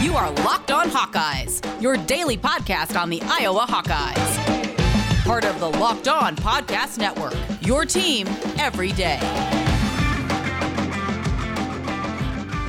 You are Locked On Hawkeyes, your daily podcast on the Iowa Hawkeyes. Part of the Locked On Podcast Network, your team every day.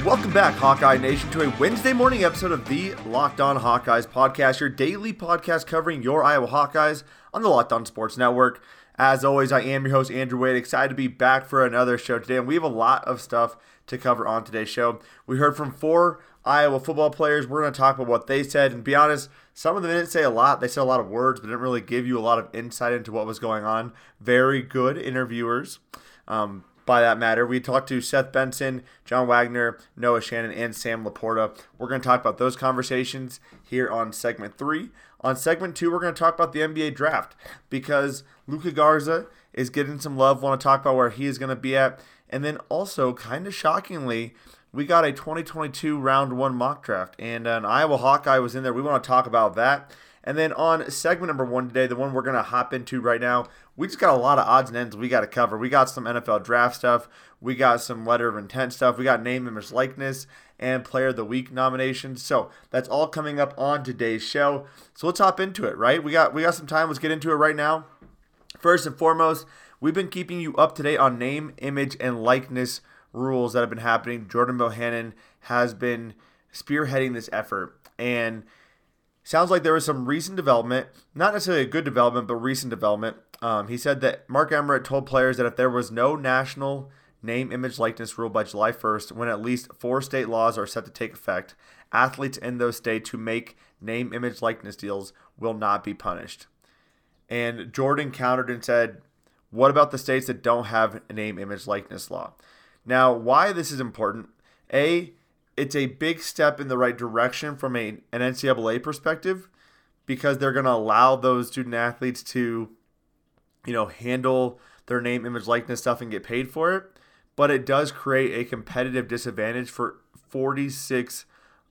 Welcome back, Hawkeye Nation, to a Wednesday morning episode of the Locked On Hawkeyes podcast, your daily podcast covering your Iowa Hawkeyes on the Locked On Sports Network. As always, I am your host, Andrew Wade. Excited to be back for another show today, and we have a lot of stuff to cover on today's show. We heard from four Iowa football players. We're going to talk about what they said, and be honest, some of them didn't say a lot. They said a lot of words, but didn't really give you a lot of insight into what was going on. Very good interviewers. Um, by that matter. We talked to Seth Benson, John Wagner, Noah Shannon, and Sam LaPorta. We're going to talk about those conversations here on segment three. On segment two, we're going to talk about the NBA draft because Luka Garza is getting some love. Want to talk about where he is going to be at. And then also, kind of shockingly, we got a 2022 round one mock draft, and an Iowa Hawkeye was in there. We want to talk about that. And then on segment number one today, the one we're going to hop into right now, we just got a lot of odds and ends we got to cover. We got some NFL draft stuff. We got some letter of intent stuff. We got name, image, likeness, and player of the week nominations. So that's all coming up on today's show. So let's hop into it, right? We got we got some time. Let's get into it right now. First and foremost, we've been keeping you up to date on name, image, and likeness rules that have been happening. Jordan Bohannon has been spearheading this effort and sounds like there was some recent development, not necessarily a good development, but recent development. Um, he said that Mark Emmert told players that if there was no national name, image, likeness rule by July 1st, when at least four state laws are set to take effect, athletes in those states who make name, image, likeness deals will not be punished. And Jordan countered and said, What about the states that don't have a name, image, likeness law? Now, why this is important? A, it's a big step in the right direction from a, an NCAA perspective because they're going to allow those student athletes to, you know, handle their name, image, likeness stuff and get paid for it. But it does create a competitive disadvantage for 46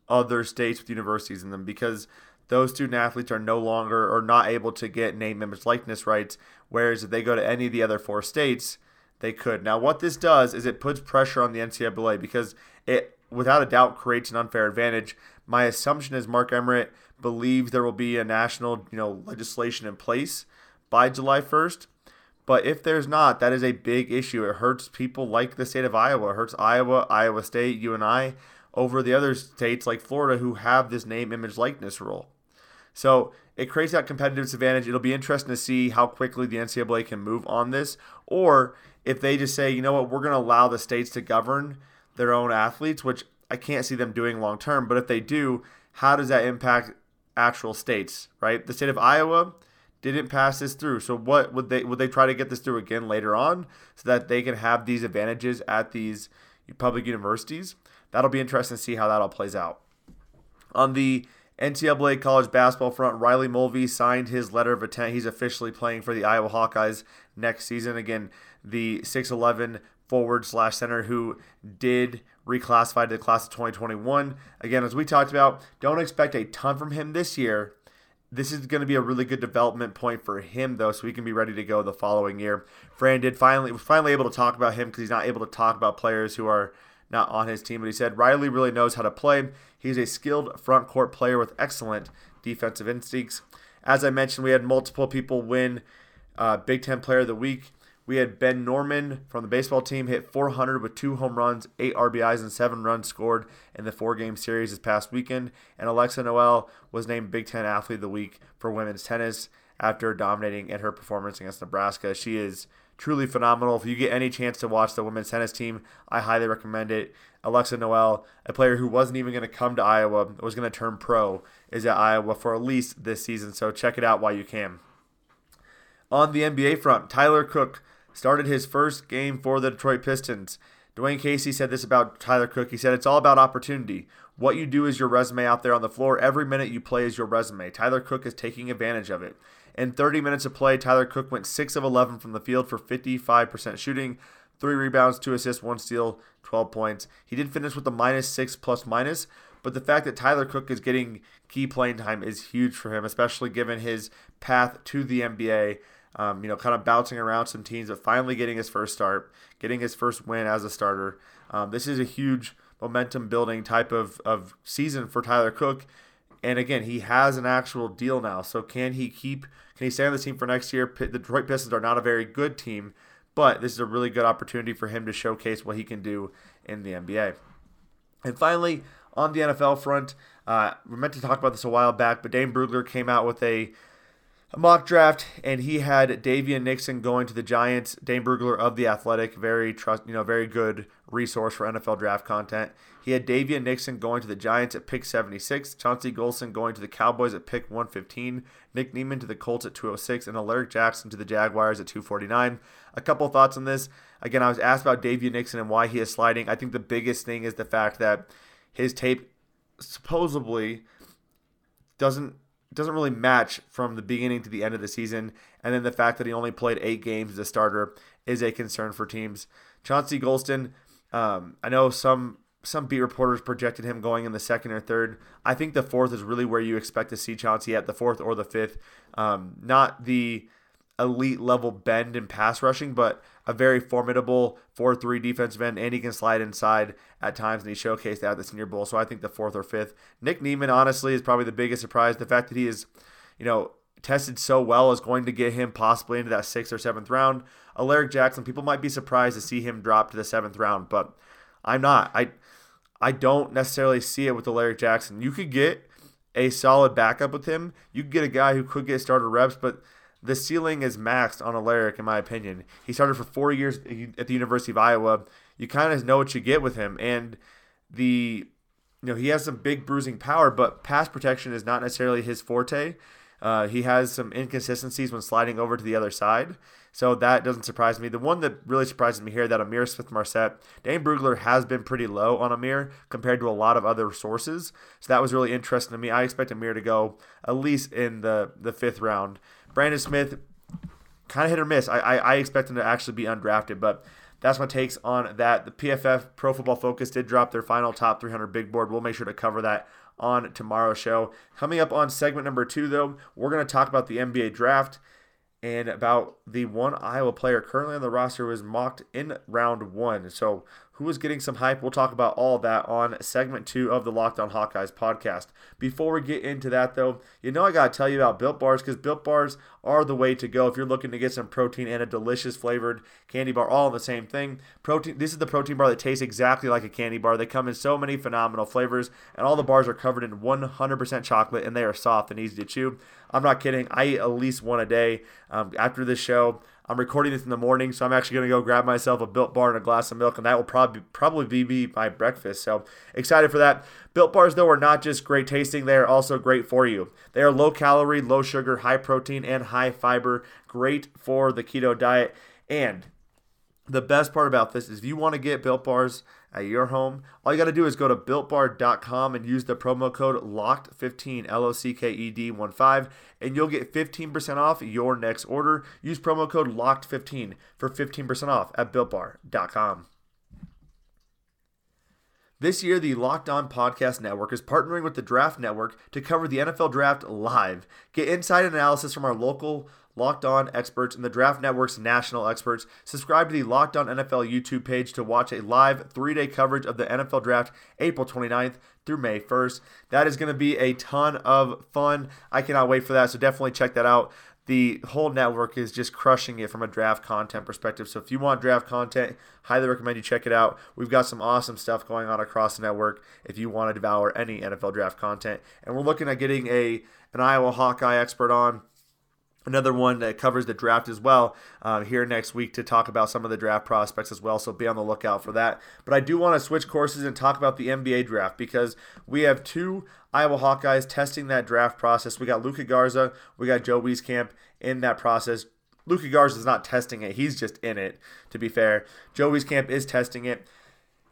other states with universities in them because those student athletes are no longer or not able to get name, image, likeness rights. Whereas if they go to any of the other four states, they could. Now, what this does is it puts pressure on the NCAA because it without a doubt creates an unfair advantage. My assumption is Mark Emmert believes there will be a national, you know, legislation in place by July 1st. But if there's not, that is a big issue. It hurts people like the state of Iowa. It hurts Iowa, Iowa State, you and I over the other states like Florida who have this name, image, likeness rule. So it creates that competitive disadvantage. It'll be interesting to see how quickly the NCAA can move on this, or if they just say, you know what, we're going to allow the states to govern their own athletes, which I can't see them doing long term. But if they do, how does that impact actual states, right? The state of Iowa didn't pass this through. So what would they would they try to get this through again later on so that they can have these advantages at these public universities? That'll be interesting to see how that all plays out. On the NCAA college basketball front, Riley Mulvey signed his letter of intent. He's officially playing for the Iowa Hawkeyes next season. Again, the 6'11 forward slash center who did reclassify to the class of 2021. Again, as we talked about, don't expect a ton from him this year. This is going to be a really good development point for him, though, so he can be ready to go the following year. Fran did finally was finally able to talk about him because he's not able to talk about players who are not on his team. But he said Riley really knows how to play. He's a skilled front court player with excellent defensive instincts. As I mentioned, we had multiple people win uh, Big Ten Player of the Week. We had Ben Norman from the baseball team hit 400 with two home runs, eight RBIs, and seven runs scored in the four game series this past weekend. And Alexa Noel was named Big Ten Athlete of the Week for women's tennis after dominating in her performance against Nebraska. She is truly phenomenal. If you get any chance to watch the women's tennis team, I highly recommend it. Alexa Noel, a player who wasn't even going to come to Iowa, was going to turn pro, is at Iowa for at least this season. So check it out while you can. On the NBA front, Tyler Cook started his first game for the Detroit Pistons. Dwane Casey said this about Tyler Cook. He said, It's all about opportunity. What you do is your resume out there on the floor. Every minute you play is your resume. Tyler Cook is taking advantage of it. In 30 minutes of play, Tyler Cook went 6 of 11 from the field for 55% shooting, 3 rebounds, 2 assists, 1 steal, 12 points. He did finish with a minus 6 plus minus, but the fact that Tyler Cook is getting key playing time is huge for him, especially given his path to the NBA um, you know, kind of bouncing around some teams, but finally getting his first start, getting his first win as a starter. Um, this is a huge momentum building type of, of season for Tyler Cook. And again, he has an actual deal now. So can he keep can he stay on the team for next year? The Detroit Pistons are not a very good team, but this is a really good opportunity for him to showcase what he can do in the NBA. And finally, on the NFL front, uh, we meant to talk about this a while back, but Dane Brugler came out with a a mock draft, and he had Daviyon Nixon going to the Giants. Dane Brugler of the Athletic, very trust, you know, very good resource for NFL draft content. He had Daviyon Nixon going to the Giants at pick 76, Chauncey Golston going to the Cowboys at pick 115, Nick Niemann to the Colts at 206, and Alaric Jackson to the Jaguars at 249. A couple thoughts on this. Again, I was asked about Daviyon Nixon and why he is sliding. I think the biggest thing is the fact that his tape supposedly doesn't doesn't really match from the beginning to the end of the season. And then the fact that he only played eight games as a starter is a concern for teams. Chauncey Golston, um, I know some some beat reporters projected him going in the second or third. I think the fourth is really where you expect to see Chauncey at the fourth or the fifth. Um, not the elite level bend in pass rushing, but a very formidable 4 3 defensive end, and he can slide inside at times, and he showcased that at the Senior Bowl. So I think the fourth or fifth. Nick Niemann, honestly, is probably the biggest surprise. The fact that he is, you know, tested so well is going to get him possibly into that sixth or seventh round. Alaric Jackson, people might be surprised to see him drop to the seventh round, but I'm not. I I don't necessarily see it with Alaric Jackson. You could get a solid backup with him. You could get a guy who could get starter reps, but the ceiling is maxed on Alaric, in my opinion. He started for four years at the University of Iowa. You kind of know what you get with him, and the you know he has some big bruising power, but pass protection is not necessarily his forte. Uh, he has some inconsistencies when sliding over to the other side, so that doesn't surprise me. The one that really surprises me here that Amir Smith-Marsette, Dane Brugler has been pretty low on Amir compared to a lot of other sources, so that was really interesting to me. I expect Amir to go at least in the the fifth round. Brandon Smith, kind of hit or miss. I, I, I expect him to actually be undrafted, but that's my takes on that. The PFF Pro Football Focus did drop their final top 300 big board. We'll make sure to cover that on tomorrow's show. Coming up on segment number two, though, we're going to talk about the NBA draft and about the one Iowa player currently on the roster who was mocked in round one. So who is getting some hype. We'll talk about all that on segment two of the Locked On Hawkeyes podcast. Before we get into that, though, you know I got to tell you about Built Bars because Built Bars are the way to go if you're looking to get some protein and a delicious flavored candy bar, all in the same thing. Protein. This is the protein bar that tastes exactly like a candy bar. They come in so many phenomenal flavors, and all the bars are covered in 100% chocolate, and they are soft and easy to chew. I'm not kidding. I eat at least one a day. Um, after this show, I'm recording this in the morning, so I'm actually to go grab myself a Built Bar and a glass of milk, and that will probably probably be my breakfast. So excited for that. Built Bars, though, are not just great tasting; they are also great for you. They are low calorie, low sugar, high protein, and high fiber. Great for the keto diet. And the best part about this is if you want to get Built Bars at your home, all you got to do is go to builtbar.com and use the promo code LOCKED15, L O C K E D 1 5, and you'll get 15% off your next order. Use promo code LOCKED15 for 15% off at builtbar.com. This year, the Locked On Podcast Network is partnering with the Draft Network to cover the NFL Draft live. Get inside analysis from our local Locked On experts and the Draft Network's national experts. Subscribe to the Locked On NFL YouTube page to watch a live three day coverage of the NFL Draft April 29th through May 1st. That is going to be a ton of fun. I cannot wait for that, so definitely check that out. The whole network is just crushing it from a draft content perspective. So if you want draft content, highly recommend you check it out. We've got some awesome stuff going on across the network if you want to devour any NFL draft content. And we're looking at getting a an Iowa Hawkeye expert on another one that covers the draft as well uh, here next week to talk about some of the draft prospects as well. So be on the lookout for that. But I do want to switch courses and talk about the NBA draft because we have two Iowa Hawkeyes testing that draft process. We got Luka Garza, we got Joe Wieskamp in that process. Luka Garza is not testing it; he's just in it. To be fair, Joe Wieskamp is testing it,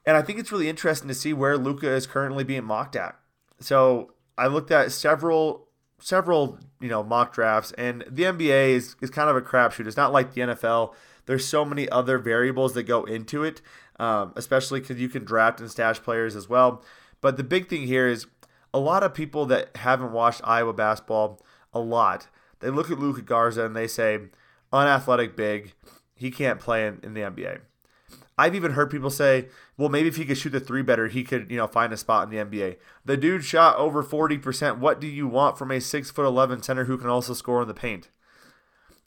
and I think it's really interesting to see where Luka is currently being mocked at. So I looked at several several you know mock drafts, and the NBA is, is kind of a crapshoot. It's not like the NFL. There's so many other variables that go into it, um, especially because you can draft and stash players as well. But the big thing here is a lot of people that haven't watched Iowa basketball a lot. They look at Luka Garza and they say, unathletic big, he can't play in, in the NBA. I've even heard people say, well, maybe if he could shoot the three better, he could, you know, find a spot in the NBA. The dude shot over 40%. What do you want from a six foot eleven center who can also score in the paint?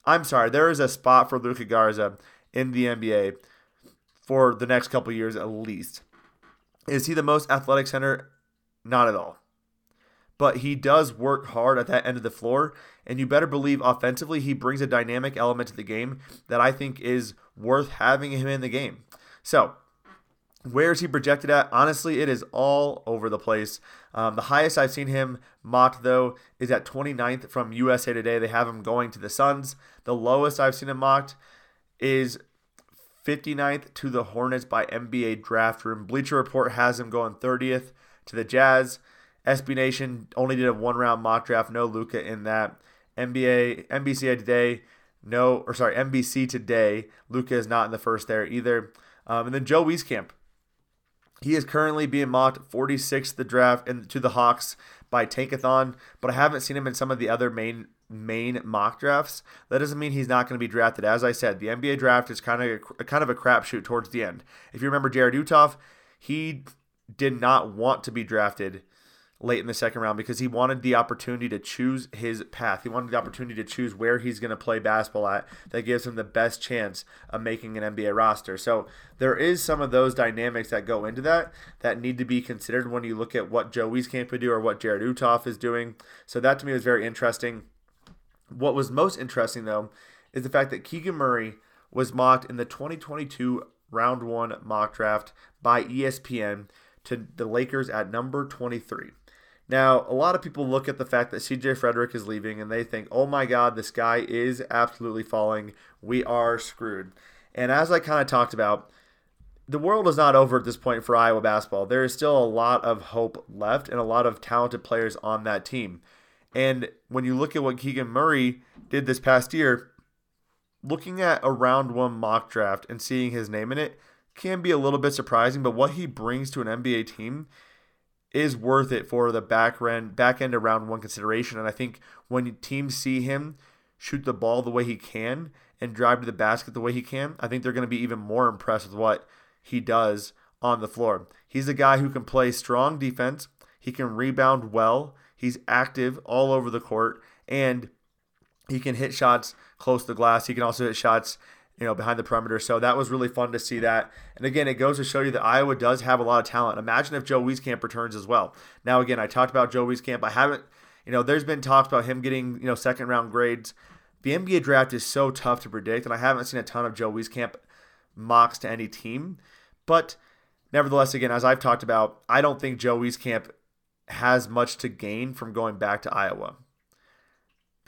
I'm sorry, there is a spot for Luka Garza in the NBA for the next couple years at least. Is he the most athletic center? Not at all. But he does work hard at that end of the floor, and you better believe offensively he brings a dynamic element to the game that I think is worth having him in the game. So, where is he projected at? Honestly, it is all over the place. Um, the highest I've seen him mocked, though, is at 29th from USA Today. They have him going to the Suns. The lowest I've seen him mocked is 59th to the Hornets by NBA Draft Room. Bleacher Report has him going 30th to the Jazz. SB Nation only did a one round mock draft, no Luka in that. NBA NBC today, no or sorry NBC today, Luka is not in the first there either. Um, and then Joe Wieskamp, he is currently being mocked 46th the draft and to the Hawks by Tankathon, but I haven't seen him in some of the other main main mock drafts. That doesn't mean he's not going to be drafted. As I said, the NBA draft is kind of a, kind of a crapshoot towards the end. If you remember Jarrod Uthoff, he did not want to be drafted late in the second round because he wanted the opportunity to choose his path. He wanted the opportunity to choose where he's going to play basketball at that gives him the best chance of making an NBA roster. So there is some of those dynamics that go into that that need to be considered when you look at what Joe Wieskamp would do or what Jarrod Uthoff is doing. So that to me was very interesting. What was most interesting though is the fact that Keegan Murray was mocked in the 2022 round one mock draft by ESPN to the Lakers at number 23. Now, a lot of people look at the fact that CJ Frederick is leaving and they think, oh my God, this guy is absolutely falling. We are screwed. And as I kind of talked about, the world is not over at this point for Iowa basketball. There is still a lot of hope left and a lot of talented players on that team. And when you look at what Keegan Murray did this past year, looking at a round one mock draft and seeing his name in it can be a little bit surprising, but what he brings to an NBA team is worth it for the back end back end of round one consideration. And I think when teams see him shoot the ball the way he can and drive to the basket the way he can, I think they're going to be even more impressed with what he does on the floor. He's a guy who can play strong defense. He can rebound well. He's active all over the court and he can hit shots close to the glass. He can also hit shots you know, behind the perimeter. So that was really fun to see that. And again, it goes to show you that Iowa does have a lot of talent. Imagine if Joe Wieskamp returns as well. Now, again, I talked about Joe Wieskamp. I haven't, you know, there's been talks about him getting, you know, second round grades. The NBA draft is so tough to predict, and I haven't seen a ton of Joe Wieskamp mocks to any team. But nevertheless, again, as I've talked about, I don't think Joe Wieskamp has much to gain from going back to Iowa.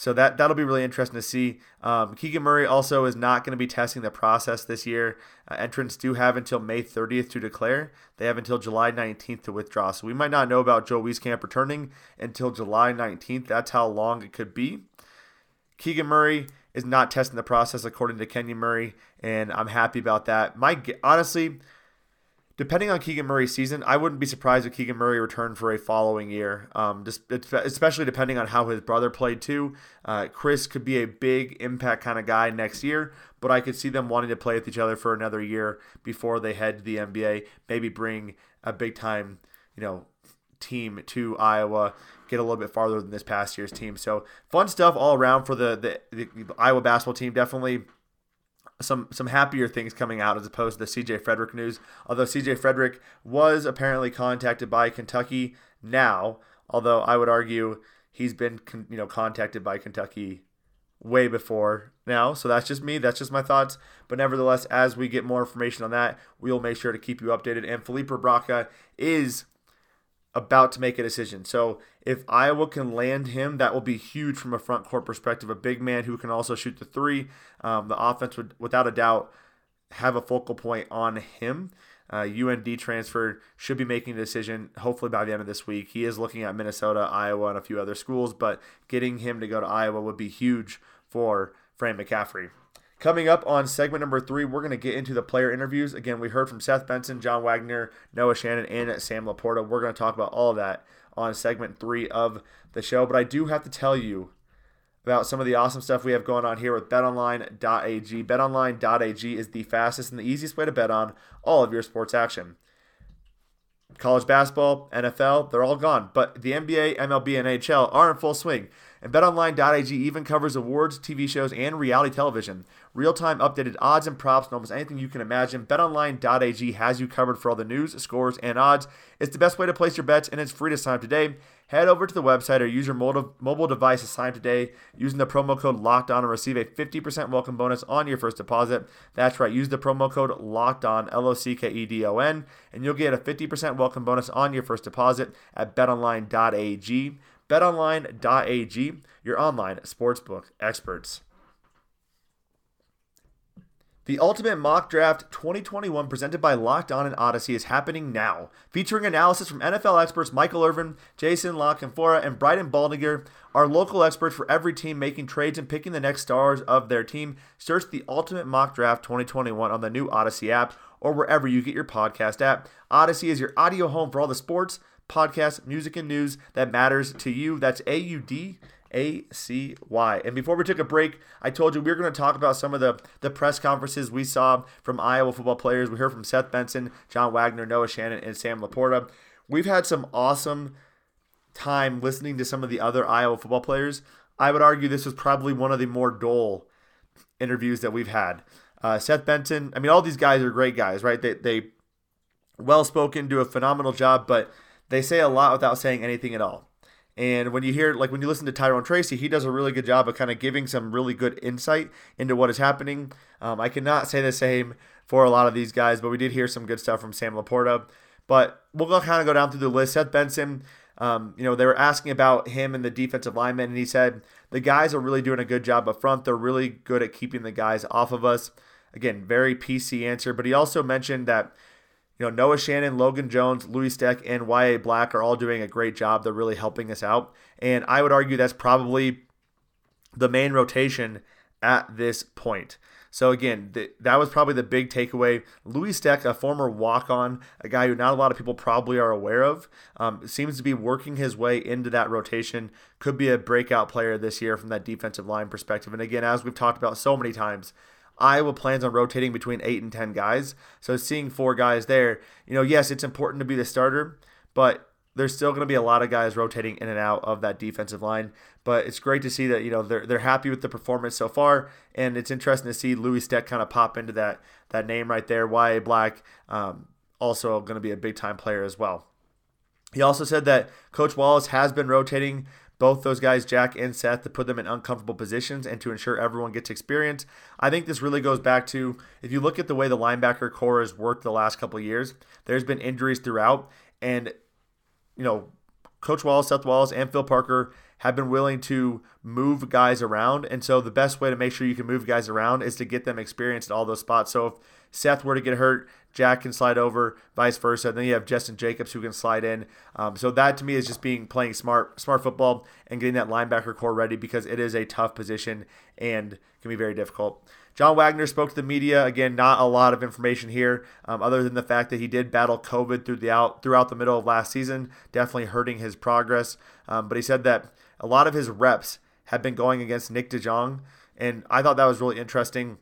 So that that'll be really interesting to see. Um, Keegan Murray also is not going to be testing the process this year. Uh, entrants do have until May 30th to declare. They have until July 19th to withdraw. So we might not know about Joe Wieskamp returning until July 19th. That's how long it could be. Keegan Murray is not testing the process according to Kenyon Murray, and I'm happy about that. My honestly, depending on Keegan Murray's season, I wouldn't be surprised if Keegan Murray returned for a following year. Um, just especially depending on how his brother played too. Uh, Chris could be a big impact kind of guy next year, but I could see them wanting to play with each other for another year before they head to the NBA. Maybe bring a big time, you know, team to Iowa, get a little bit farther than this past year's team. So fun stuff all around for the, the, the Iowa basketball team. Definitely some some happier things coming out as opposed to the CJ Frederick news. Although CJ Frederick was apparently contacted by Kentucky now, although I would argue he's been you know contacted by Kentucky way before now. So that's just me. That's just my thoughts. But nevertheless, as we get more information on that, we'll make sure to keep you updated. And Filip Rebraca is about to make a decision. So if Iowa can land him, that will be huge from a front court perspective. A big man who can also shoot the three. Um, the offense would, without a doubt, have a focal point on him. Uh, UND transfer should be making a decision hopefully by the end of this week. He is looking at Minnesota, Iowa, and a few other schools, but getting him to go to Iowa would be huge for Fran McCaffery. Coming up on segment number three, we're going to get into the player interviews. Again, we heard from Seth Benson, John Wagner, Noah Shannon, and Sam LaPorta. We're going to talk about all of that on segment three of the show. But I do have to tell you about some of the awesome stuff we have going on here with betonline.ag. Betonline.ag is the fastest and the easiest way to bet on all of your sports action. College basketball, NFL, they're all gone, but the NBA, MLB, and NHL are in full swing. And betonline.ag even covers awards, TV shows, and reality television. Real time updated odds and props and almost anything you can imagine. BetOnline.ag has you covered for all the news, scores, and odds. It's the best way to place your bets, and it's free to sign up today. Head over to the website or use your mobile device to sign up today using the promo code Locked On and receive a 50% welcome bonus on your first deposit. That's right, use the promo code Locked On, L O C K E D O N, and you'll get a 50% welcome bonus on your first deposit at betonline.ag. BetOnline.ag, your online sportsbook experts. The Ultimate Mock Draft 2021 presented by Locked On and Audacy is happening now, featuring analysis from NFL experts Michael Irvin, Jason Canfora, and Brian Baldinger, our local experts for every team making trades and picking the next stars of their team. Search the Ultimate Mock Draft 2021 on the new Audacy app or wherever you get your podcast app. Audacy is your audio home for all the sports, podcasts, music, and news that matters to you. That's A U D a C Y. And before we took a break, I told you we were going to talk about some of the, the press conferences we saw from Iowa football players. We heard from Seth Benson, John Wagner, Noah Shannon, and Sam LaPorta. We've had some awesome time listening to some of the other Iowa football players. I would argue this was probably one of the more dull interviews that we've had. Uh, Seth Benson, I mean, all these guys are great guys, right? They, they well spoken, do a phenomenal job, but they say a lot without saying anything at all. And when you hear, like when you listen to Tyrone Tracy, he does a really good job of kind of giving some really good insight into what is happening. Um, I cannot say the same for a lot of these guys, but we did hear some good stuff from Sam LaPorta. But we'll kind of go down through the list. Seth Benson, um, you know, they were asking about him and the defensive linemen, and he said the guys are really doing a good job up front. They're really good at keeping the guys off of us. Again, very PC answer, but he also mentioned that you know, Noah Shannon, Logan Jones, Louis Steck, and Y.A. Black are all doing a great job. They're really helping us out. And I would argue that's probably the main rotation at this point. So again, th- that was probably the big takeaway. Louis Steck, a former walk-on, a guy who not a lot of people probably are aware of, um, seems to be working his way into that rotation. Could be a breakout player this year from that defensive line perspective. And again, as we've talked about so many times, Iowa plans on rotating between eight and 10 guys. So seeing four guys there, you know, yes, it's important to be the starter, but there's still going to be a lot of guys rotating in and out of that defensive line. But it's great to see that, you know, they're, they're happy with the performance so far. And it's interesting to see Louis Steck kind of pop into that, that name right there. Y.A. Black, um, also going to be a big time player as well. He also said that Coach Wallace has been rotating both those guys, Jack and Seth, to put them in uncomfortable positions and to ensure everyone gets experience. I think this really goes back to if you look at the way the linebacker corps has worked the last couple years, there's been injuries throughout. And, you know, Coach Wallace, Seth Wallace, and Phil Parker have been willing to move guys around. And so the best way to make sure you can move guys around is to get them experienced at all those spots. So if Seth were to get hurt, Jack can slide over, vice versa. And then you have Justin Jacobs who can slide in. Um, so that to me is just being playing smart, smart football and getting that linebacker corps ready because it is a tough position and can be very difficult. John Wagner spoke to the media. Again, not a lot of information here, um, other than the fact that he did battle COVID through the out, throughout the middle of last season, definitely hurting his progress. Um, but he said that a lot of his reps have been going against Nick DeJong, and I thought that was really interesting.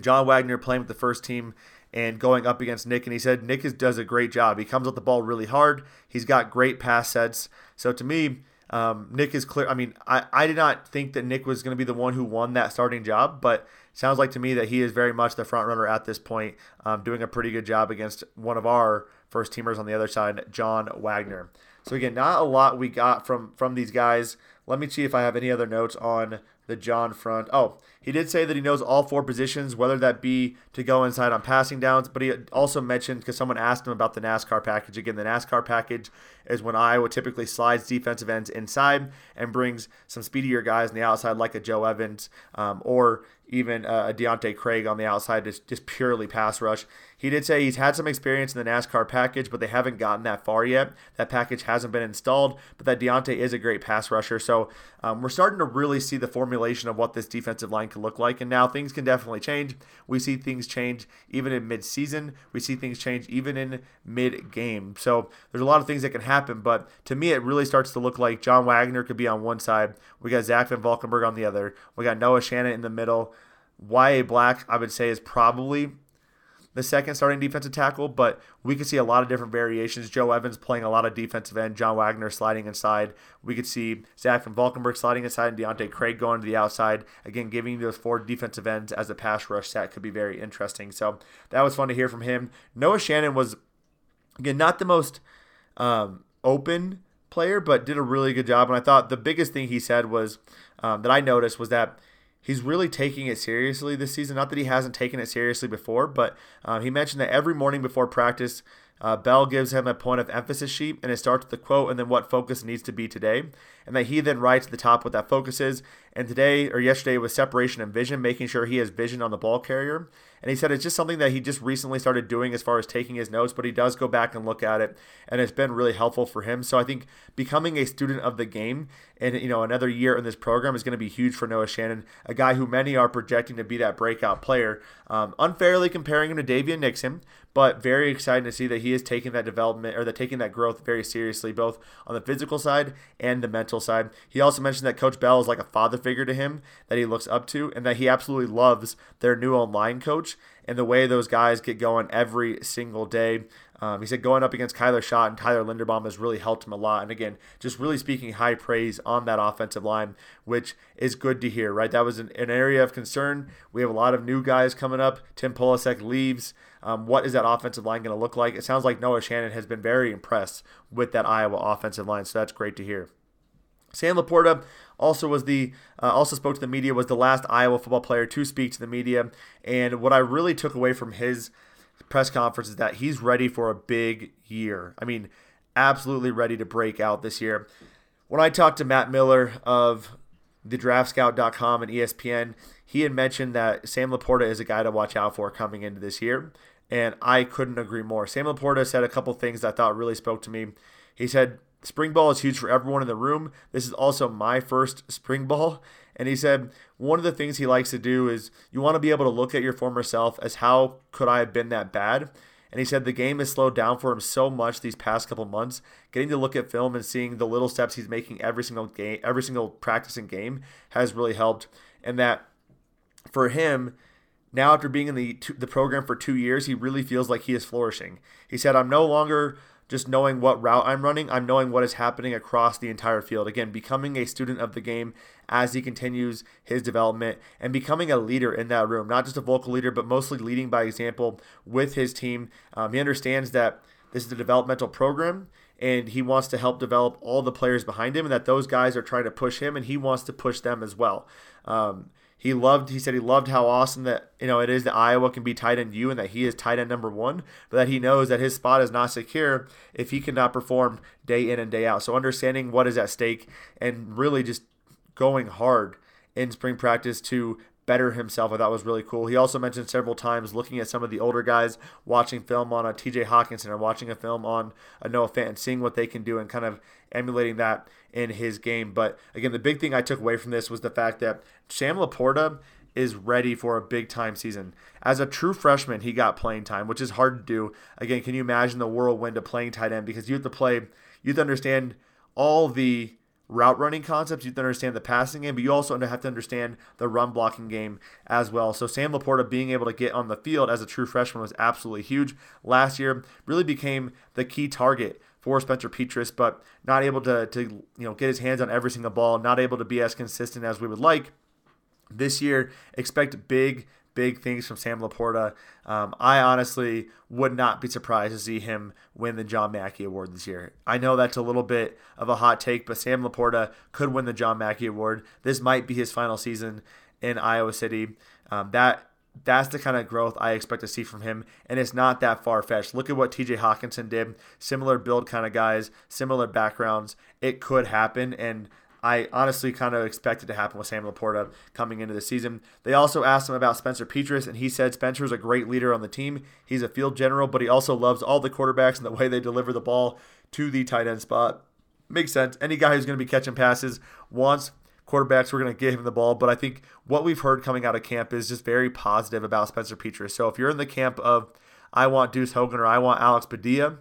John Wagner playing with the first team and going up against Nick. And he said Nick is, does a great job. He comes with the ball really hard. He's got great pass sets. So to me, um, Nick is clear. I mean, I, I did not think that Nick was going to be the one who won that starting job, but sounds like to me that he is very much the front runner at this point, um, doing a pretty good job against one of our first teamers on the other side, John Wagner. So again, not a lot we got from from these guys. Let me see if I have any other notes on the John front. Oh, he did say that he knows all four positions, whether that be to go inside on passing downs, but he also mentioned because someone asked him about the NASCAR package. Again, the NASCAR package is when Iowa typically slides defensive ends inside and brings some speedier guys on the outside, like a Joe Evans um, or even uh, a Deontae Craig on the outside, just, just purely pass rush. He did say he's had some experience in the NASCAR package, but they haven't gotten that far yet. That package hasn't been installed, but that Deontae is a great pass rusher. So um, we're starting to really see the formulation of what this defensive line could look like. And now things can definitely change. We see things change even in mid-season. We see things change even in mid-game. So there's a lot of things that can happen. But to me, it really starts to look like John Wagner could be on one side. We got Zach Van Valkenburg on the other. We got Noah Shannon in the middle. Y.A. Black, I would say, is probably the second starting defensive tackle, but we could see a lot of different variations. Joe Evans playing a lot of defensive end, John Wagner sliding inside. We could see Zach Van Valkenburg sliding inside and Deontae Craig going to the outside. Again, giving those four defensive ends as a pass rush set could be very interesting. So that was fun to hear from him. Noah Shannon was, again, not the most um, open player, but did a really good job. And I thought the biggest thing he said was um, that I noticed was that he's really taking it seriously this season. Not that he hasn't taken it seriously before, but uh, he mentioned that every morning before practice, uh, Bell gives him a point of emphasis sheet, and it starts with the quote and then what focus needs to be today. And that he then writes at the top what that focus is. And today or yesterday was separation and vision, making sure he has vision on the ball carrier. And he said it's just something that he just recently started doing as far as taking his notes, but he does go back and look at it, and it's been really helpful for him. So I think becoming a student of the game and you know another year in this program is going to be huge for Noah Shannon, a guy who many are projecting to be that breakout player. Um, unfairly comparing him to Daviyon Nixon, but very excited to see that he is taking that development or that taking that growth very seriously, both on the physical side and the mental side. He also mentioned that Coach Bell is like a father figure to him that he looks up to, and that he absolutely loves their new O-line coach and the way those guys get going every single day. Um, he said going up against Kyler Schott and Tyler Linderbaum has really helped him a lot. And again, just really speaking high praise on that offensive line, which is good to hear, right? That was an, an area of concern. We have a lot of new guys coming up. Tim Polasek leaves. Um, what is that offensive line going to look like? It sounds like Noah Shannon has been very impressed with that Iowa offensive line, so that's great to hear. Sam LaPorta also was the uh, also spoke to the media was the last Iowa football player to speak to the media and what I really took away from his press conference is that he's ready for a big year. I mean, absolutely ready to break out this year. When I talked to Matt Miller of the draftscout.com and ESPN, he had mentioned that Sam LaPorta is a guy to watch out for coming into this year, and I couldn't agree more. Sam LaPorta said a couple things that I thought really spoke to me. He said Spring ball is huge for everyone in the room. This is also my first spring ball. And he said one of the things he likes to do is you want to be able to look at your former self as how could I have been that bad? And he said the game has slowed down for him so much these past couple months. Getting to look at film and seeing the little steps he's making every single game, every single practice and game has really helped. And that for him, now after being in the the program for two years, he really feels like he is flourishing. He said, "I'm no longer just knowing what route I'm running, I'm knowing what is happening across the entire field. Again, becoming a student of the game as he continues his development and becoming a leader in that room, not just a vocal leader, but mostly leading by example with his team. Um, he understands that this is a developmental program and he wants to help develop all the players behind him and that those guys are trying to push him and he wants to push them as well. Um, he loved. He said he loved how awesome that you know it is that Iowa can be tight end you and that he is tight end number one, but that he knows that his spot is not secure if he cannot perform day in and day out. So understanding what is at stake and really just going hard in spring practice to better himself. I thought was really cool. He also mentioned several times looking at some of the older guys, watching film on a TJ Hockenson or watching a film on a Noah Fant, seeing what they can do and kind of emulating that in his game. But again, the big thing I took away from this was the fact that Sam LaPorta is ready for a big time season. As a true freshman, he got playing time, which is hard to do. Again, can you imagine the whirlwind of playing tight end? Because you have to play, you have to understand all the route running concepts. You have to understand the passing game, but you also have to understand the run blocking game as well. So Sam LaPorta being able to get on the field as a true freshman was absolutely huge. Last year really became the key target for Spencer Petras, but not able to, to you know get his hands on every single ball, not able to be as consistent as we would like. This year, expect big big things from Sam LaPorta. Um, I honestly would not be surprised to see him win the John Mackey Award this year. I know that's a little bit of a hot take, but Sam LaPorta could win the John Mackey Award. This might be his final season in Iowa City. Um, that that's the kind of growth I expect to see from him, and it's not that far fetched. Look at what TJ Hockenson did. Similar build kind of guys, similar backgrounds. It could happen, and I honestly kind of expected to happen with Sam LaPorta coming into the season. They also asked him about Spencer Petras, and he said Spencer's a great leader on the team. He's a field general, but he also loves all the quarterbacks and the way they deliver the ball to the tight end spot. Makes sense. Any guy who's going to be catching passes wants quarterbacks were going to give him the ball. But I think what we've heard coming out of camp is just very positive about Spencer Petras. So if you're in the camp of I want Deuce Hogan or I want Alex Padilla,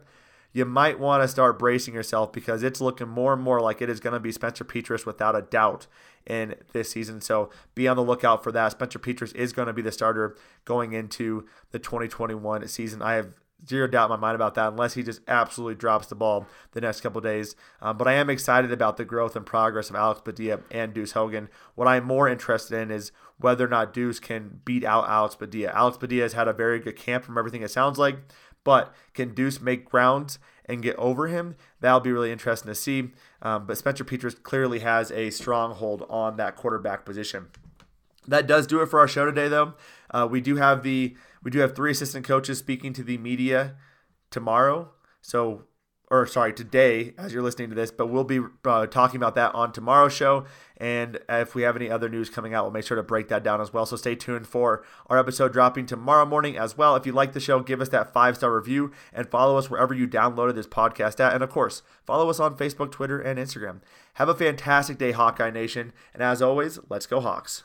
you might want to start bracing yourself because it's looking more and more like it is going to be Spencer Petras without a doubt in this season. So be on the lookout for that. Spencer Petras is going to be the starter going into the 2021 season. I have zero doubt in my mind about that unless he just absolutely drops the ball the next couple days. Um, but I am excited about the growth and progress of Alex Padilla and Deuce Hogan. What I'm more interested in is whether or not Deuce can beat out Alex Padilla. Alex Padilla has had a very good camp from everything it sounds like, but can Deuce make grounds and get over him? That'll be really interesting to see. Um, but Spencer Petras clearly has a stronghold on that quarterback position. That does do it for our show today, though. Uh, we do have the we do have three assistant coaches speaking to the media tomorrow. So, or sorry, today as you're listening to this, but we'll be uh, talking about that on tomorrow's show. And if we have any other news coming out, we'll make sure to break that down as well. So stay tuned for our episode dropping tomorrow morning as well. If you like the show, give us that five star review and follow us wherever you downloaded this podcast at. And of course, follow us on Facebook, Twitter, and Instagram. Have a fantastic day, Hawkeye Nation. And as always, let's go, Hawks.